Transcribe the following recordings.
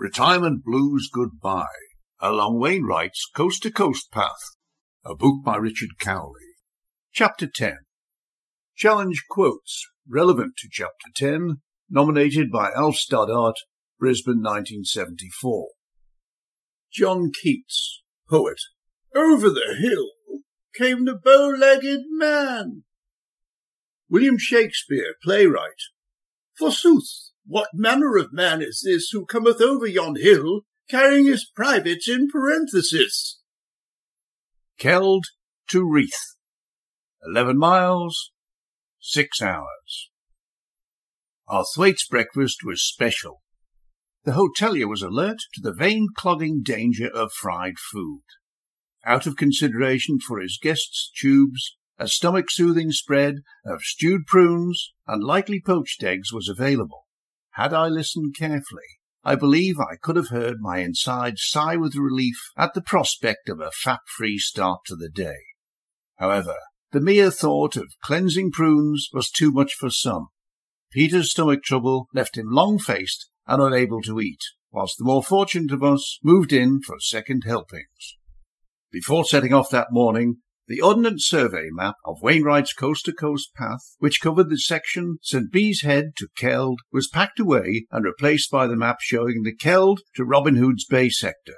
Retirement Blues Goodbye, along Wainwright's Coast to Coast Path, a book by Richard Cowley. Chapter 10 Challenge Quotes, relevant to Chapter 10, nominated by Alf Stoddart, Brisbane 1974. John Keats, poet. Over the hill came the bow-legged man. William Shakespeare, playwright. Forsooth, what manner of man is this who cometh over yon hill, carrying his privates in parenthesis? Keld to Reeth. Eleven miles, six hours. Our Thwaites breakfast was special. The hotelier was alert to the vein-clogging danger of fried food. Out of consideration for his guests' tubes, a stomach-soothing spread of stewed prunes and lightly poached eggs was available. Had I listened carefully, I believe I could have heard my inside sigh with relief at the prospect of a fat-free start to the day. However, the mere thought of cleansing prunes was too much for some. Peter's stomach trouble left him long-faced and unable to eat, whilst the more fortunate of us moved in for second helpings. Before setting off that morning, the Ordnance Survey map of Wainwright's Coast to Coast path, which covered the section St. Bees Head to Keld, was packed away and replaced by the map showing the Keld to Robin Hood's Bay sector.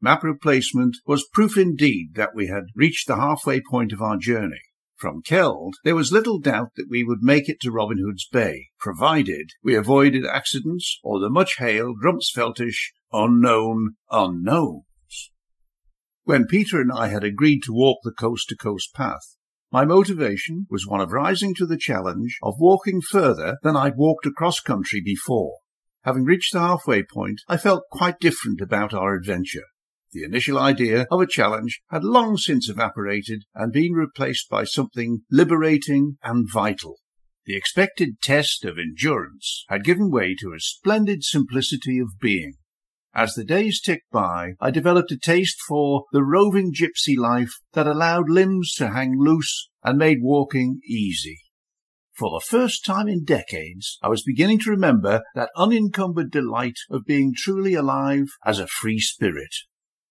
Map replacement was proof indeed that we had reached the halfway point of our journey. From Keld, there was little doubt that we would make it to Robin Hood's Bay, provided we avoided accidents or the much hailed Rumsfeltish unknown unknown. When Peter and I had agreed to walk the coast to coast path, my motivation was one of rising to the challenge of walking further than I'd walked across country before. Having reached the halfway point, I felt quite different about our adventure. The initial idea of a challenge had long since evaporated and been replaced by something liberating and vital. The expected test of endurance had given way to a splendid simplicity of being. As the days ticked by, I developed a taste for the roving gypsy life that allowed limbs to hang loose and made walking easy. For the first time in decades, I was beginning to remember that unencumbered delight of being truly alive as a free spirit.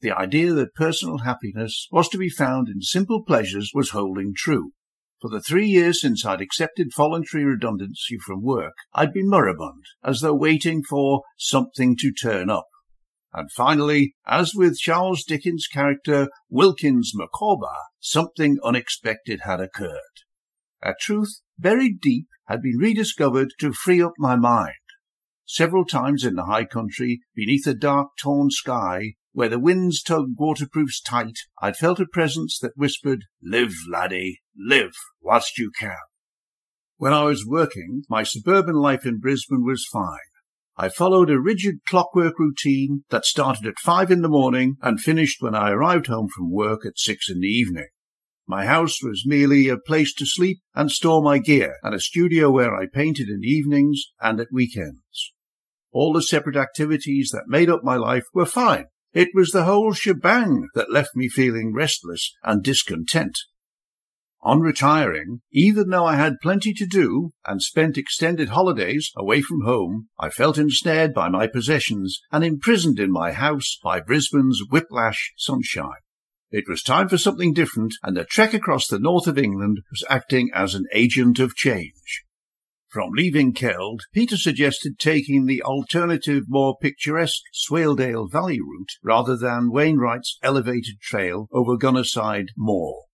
The idea that personal happiness was to be found in simple pleasures was holding true. For the three years since I'd accepted voluntary redundancy from work, I'd been moribund, as though waiting for something to turn up. And finally, as with Charles Dickens' character Wilkins Micawber, something unexpected had occurred. A truth buried deep had been rediscovered to free up my mind. Several times in the high country, beneath a dark torn sky, where the winds tugged waterproofs tight, I'd felt a presence that whispered, Live, laddie, live whilst you can. When I was working, my suburban life in Brisbane was fine. I followed a rigid clockwork routine that started at five in the morning and finished when I arrived home from work at six in the evening. My house was merely a place to sleep and store my gear, and a studio where I painted in evenings and at weekends. All the separate activities that made up my life were fine. It was the whole shebang that left me feeling restless and discontent. On retiring, even though I had plenty to do and spent extended holidays away from home, I felt ensnared by my possessions and imprisoned in my house by Brisbane's whiplash sunshine. It was time for something different, and the trek across the north of England was acting as an agent of change. From leaving Keld, Peter suggested taking the alternative, more picturesque Swaledale Valley route rather than Wainwright's elevated trail over Gunnerside Moor.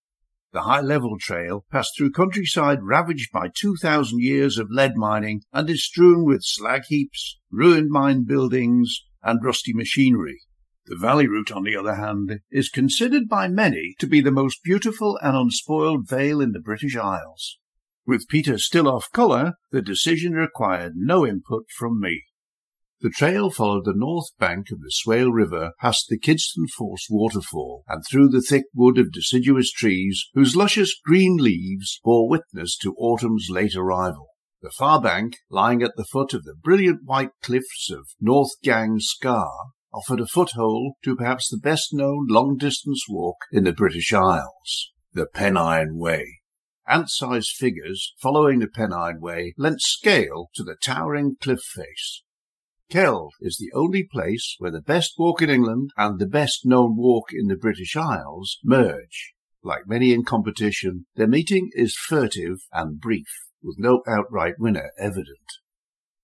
The high level trail passed through countryside ravaged by 2,000 years of lead mining and is strewn with slag heaps, ruined mine buildings, and rusty machinery. The valley route, on the other hand, is considered by many to be the most beautiful and unspoiled vale in the British Isles. With Peter still off colour, the decision required no input from me. The trail followed the north bank of the Swale River past the Kisdon Force waterfall and through the thick wood of deciduous trees whose luscious green leaves bore witness to autumn's late arrival. The far bank, lying at the foot of the brilliant white cliffs of North Gang Scar, offered a foothold to perhaps the best known long distance walk in the British Isles, the Pennine Way. Ant sized figures following the Pennine Way lent scale to the towering cliff face, Keld is the only place where the best walk in England and the best known walk in the British Isles merge. Like many in competition, their meeting is furtive and brief, with no outright winner evident.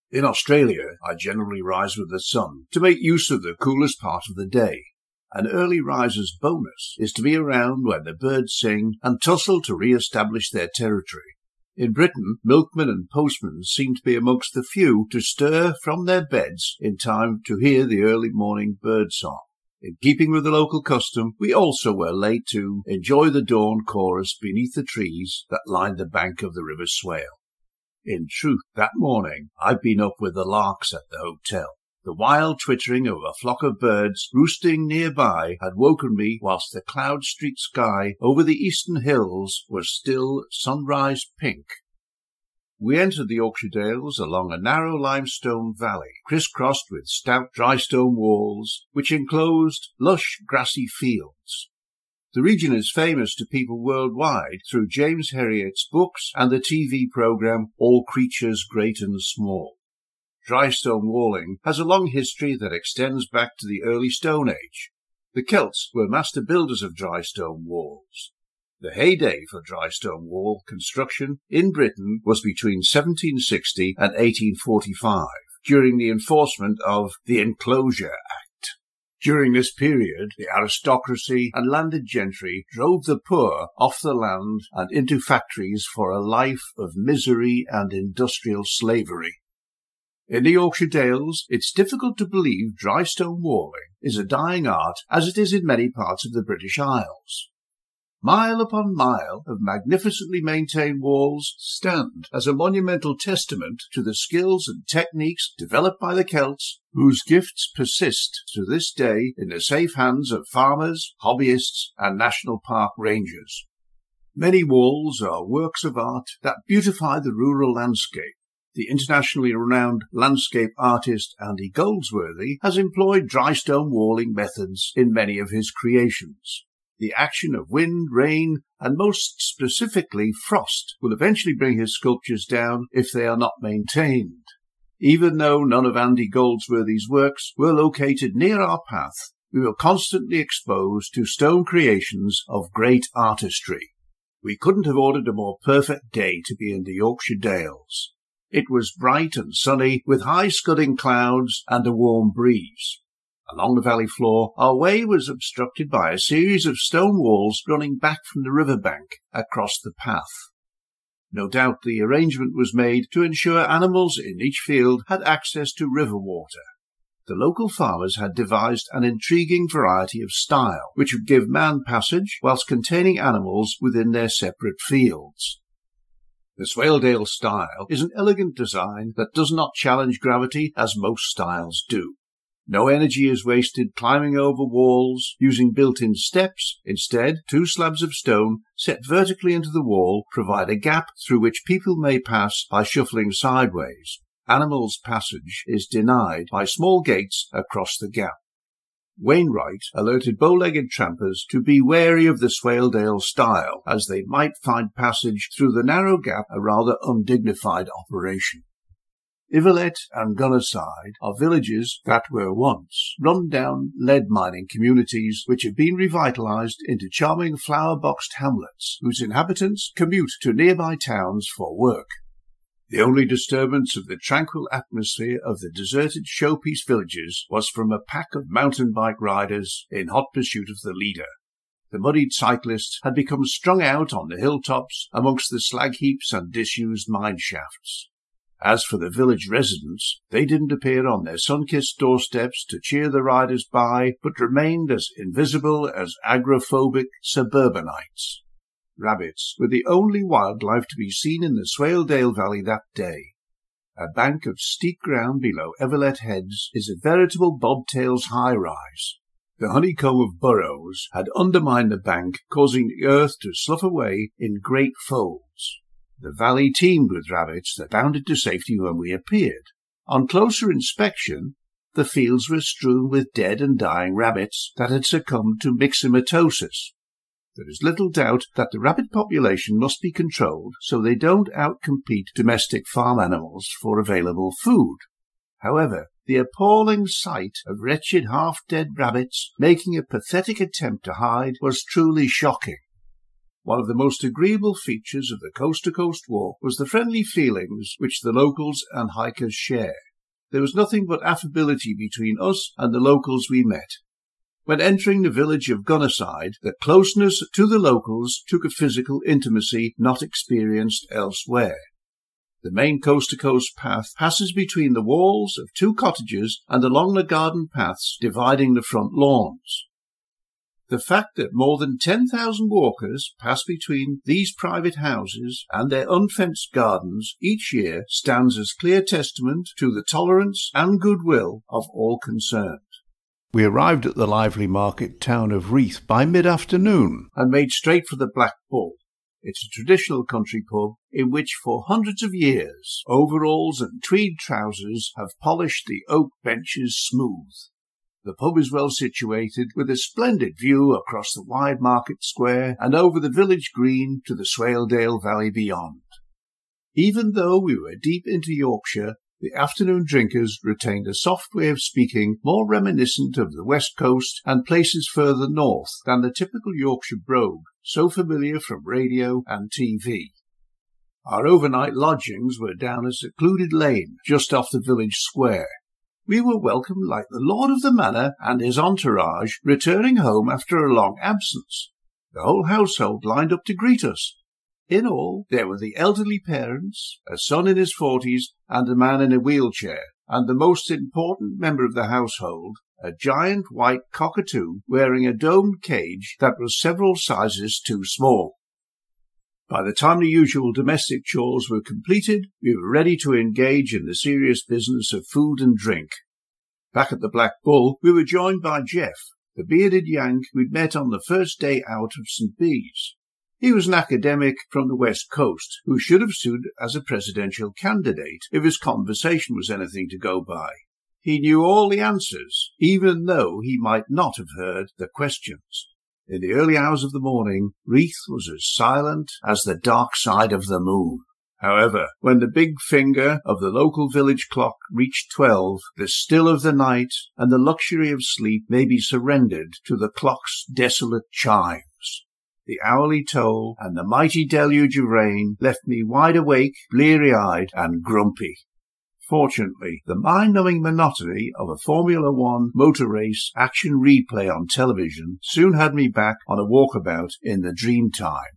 In Australia, I generally rise with the sun to make use of the coolest part of the day. An early riser's bonus is to be around when the birds sing and tussle to re-establish their territory. In Britain, milkmen and postmen seem to be amongst the few to stir from their beds in time to hear the early morning bird song. In keeping with the local custom, we also were late to enjoy the dawn chorus beneath the trees that lined the bank of the River Swale. In truth, that morning I'd been up with the larks at the hotel. The wild twittering of a flock of birds roosting nearby had woken me whilst the cloud-streaked sky over the eastern hills was still sunrise pink. We entered the Yorkshire Dales along a narrow limestone valley, crisscrossed with stout dry stone walls, which enclosed lush grassy fields. The region is famous to people worldwide through James Herriot's books and the TV program All Creatures Great and Small. Dry stone walling has a long history that extends back to the early Stone Age. The Celts were master builders of dry stone walls. The heyday for dry stone wall construction in Britain was between 1760 and 1845, during the enforcement of the Enclosure Act. During this period, the aristocracy and landed gentry drove the poor off the land and into factories for a life of misery and industrial slavery. In the Yorkshire Dales, it's difficult to believe dry stone walling is a dying art as it is in many parts of the British Isles. Mile upon mile of magnificently maintained walls stand as a monumental testament to the skills and techniques developed by the Celts, whose gifts persist to this day in the safe hands of farmers, hobbyists, and national park rangers. Many walls are works of art that beautify the rural landscape, the internationally renowned landscape artist Andy Goldsworthy has employed dry stone walling methods in many of his creations. The action of wind, rain, and most specifically frost will eventually bring his sculptures down if they are not maintained. Even though none of Andy Goldsworthy's works were located near our path, we were constantly exposed to stone creations of great artistry. We couldn't have ordered a more perfect day to be in the Yorkshire Dales. It was bright and sunny, with high scudding clouds and a warm breeze. Along the valley floor, our way was obstructed by a series of stone walls running back from the river bank across the path. No doubt the arrangement was made to ensure animals in each field had access to river water. The local farmers had devised an intriguing variety of stile, which would give man passage whilst containing animals within their separate fields. The Swaledale stile is an elegant design that does not challenge gravity as most stiles do. No energy is wasted climbing over walls using built-in steps. Instead, two slabs of stone set vertically into the wall provide a gap through which people may pass by shuffling sideways. Animals' passage is denied by small gates across the gap. Wainwright alerted bow-legged trampers to be wary of the Swaledale stile, as they might find passage through the narrow gap a rather undignified operation. Ivelet and Gunnerside are villages that were once run-down lead mining communities which have been revitalized into charming flower-boxed hamlets whose inhabitants commute to nearby towns for work. The only disturbance of the tranquil atmosphere of the deserted showpiece villages was from a pack of mountain bike riders in hot pursuit of the leader. The muddied cyclists had become strung out on the hilltops amongst the slag heaps and disused mine shafts. As for the village residents, they didn't appear on their sun-kissed doorsteps to cheer the riders by, but remained as invisible as agrophobic suburbanites. Rabbits were the only wildlife to be seen in the Swaledale Valley that day. A bank of steep ground below Everlet Heads is a veritable bobtail's high-rise. The honeycomb of burrows had undermined the bank, causing the earth to slough away in great folds. The valley teemed with rabbits that bounded to safety when we appeared. On closer inspection, the fields were strewn with dead and dying rabbits that had succumbed to myxomatosis, there is little doubt that the rabbit population must be controlled so they don't outcompete domestic farm animals for available food. However, the appalling sight of wretched half-dead rabbits making a pathetic attempt to hide was truly shocking. One of the most agreeable features of the coast-to-coast walk was the friendly feelings which the locals and hikers share. There was nothing but affability between us and the locals we met. When entering the village of Gunnerside, the closeness to the locals took a physical intimacy not experienced elsewhere. The main coast-to-coast path passes between the walls of two cottages and along the garden paths dividing the front lawns. The fact that more than 10,000 walkers pass between these private houses and their unfenced gardens each year stands as clear testament to the tolerance and goodwill of all concerned. We arrived at the lively market town of Reeth by mid-afternoon and made straight for the Black Bull. It's a traditional country pub in which for hundreds of years overalls and tweed trousers have polished the oak benches smooth. The pub is well situated, with a splendid view across the wide market square and over the village green to the Swaledale Valley beyond. Even though we were deep into Yorkshire, the afternoon drinkers retained a soft way of speaking more reminiscent of the west coast and places further north than the typical Yorkshire brogue, so familiar from radio and TV. Our overnight lodgings were down a secluded lane just off the village square, we were welcomed like the lord of the manor and his entourage returning home after a long absence. The whole household lined up to greet us. In all, there were the elderly parents, a son in his forties, and a man in a wheelchair, and the most important member of the household, a giant white cockatoo wearing a domed cage that was several sizes too small. By the time the usual domestic chores were completed, we were ready to engage in the serious business of food and drink. Back at the Black Bull, we were joined by Jeff, the bearded Yank we'd met on the first day out of St. Bees. He was an academic from the West Coast who should have stood as a presidential candidate if his conversation was anything to go by. He knew all the answers, even though he might not have heard the questions. In the early hours of the morning, Reeth was as silent as the dark side of the moon. However, when the big finger of the local village clock reached twelve, the still of the night and the luxury of sleep may be surrendered to the clock's desolate chimes. The hourly toll and the mighty deluge of rain left me wide awake, bleary-eyed, and grumpy. Fortunately, the mind-numbing monotony of a Formula One motor race action replay on television soon had me back on a walkabout in the dream time.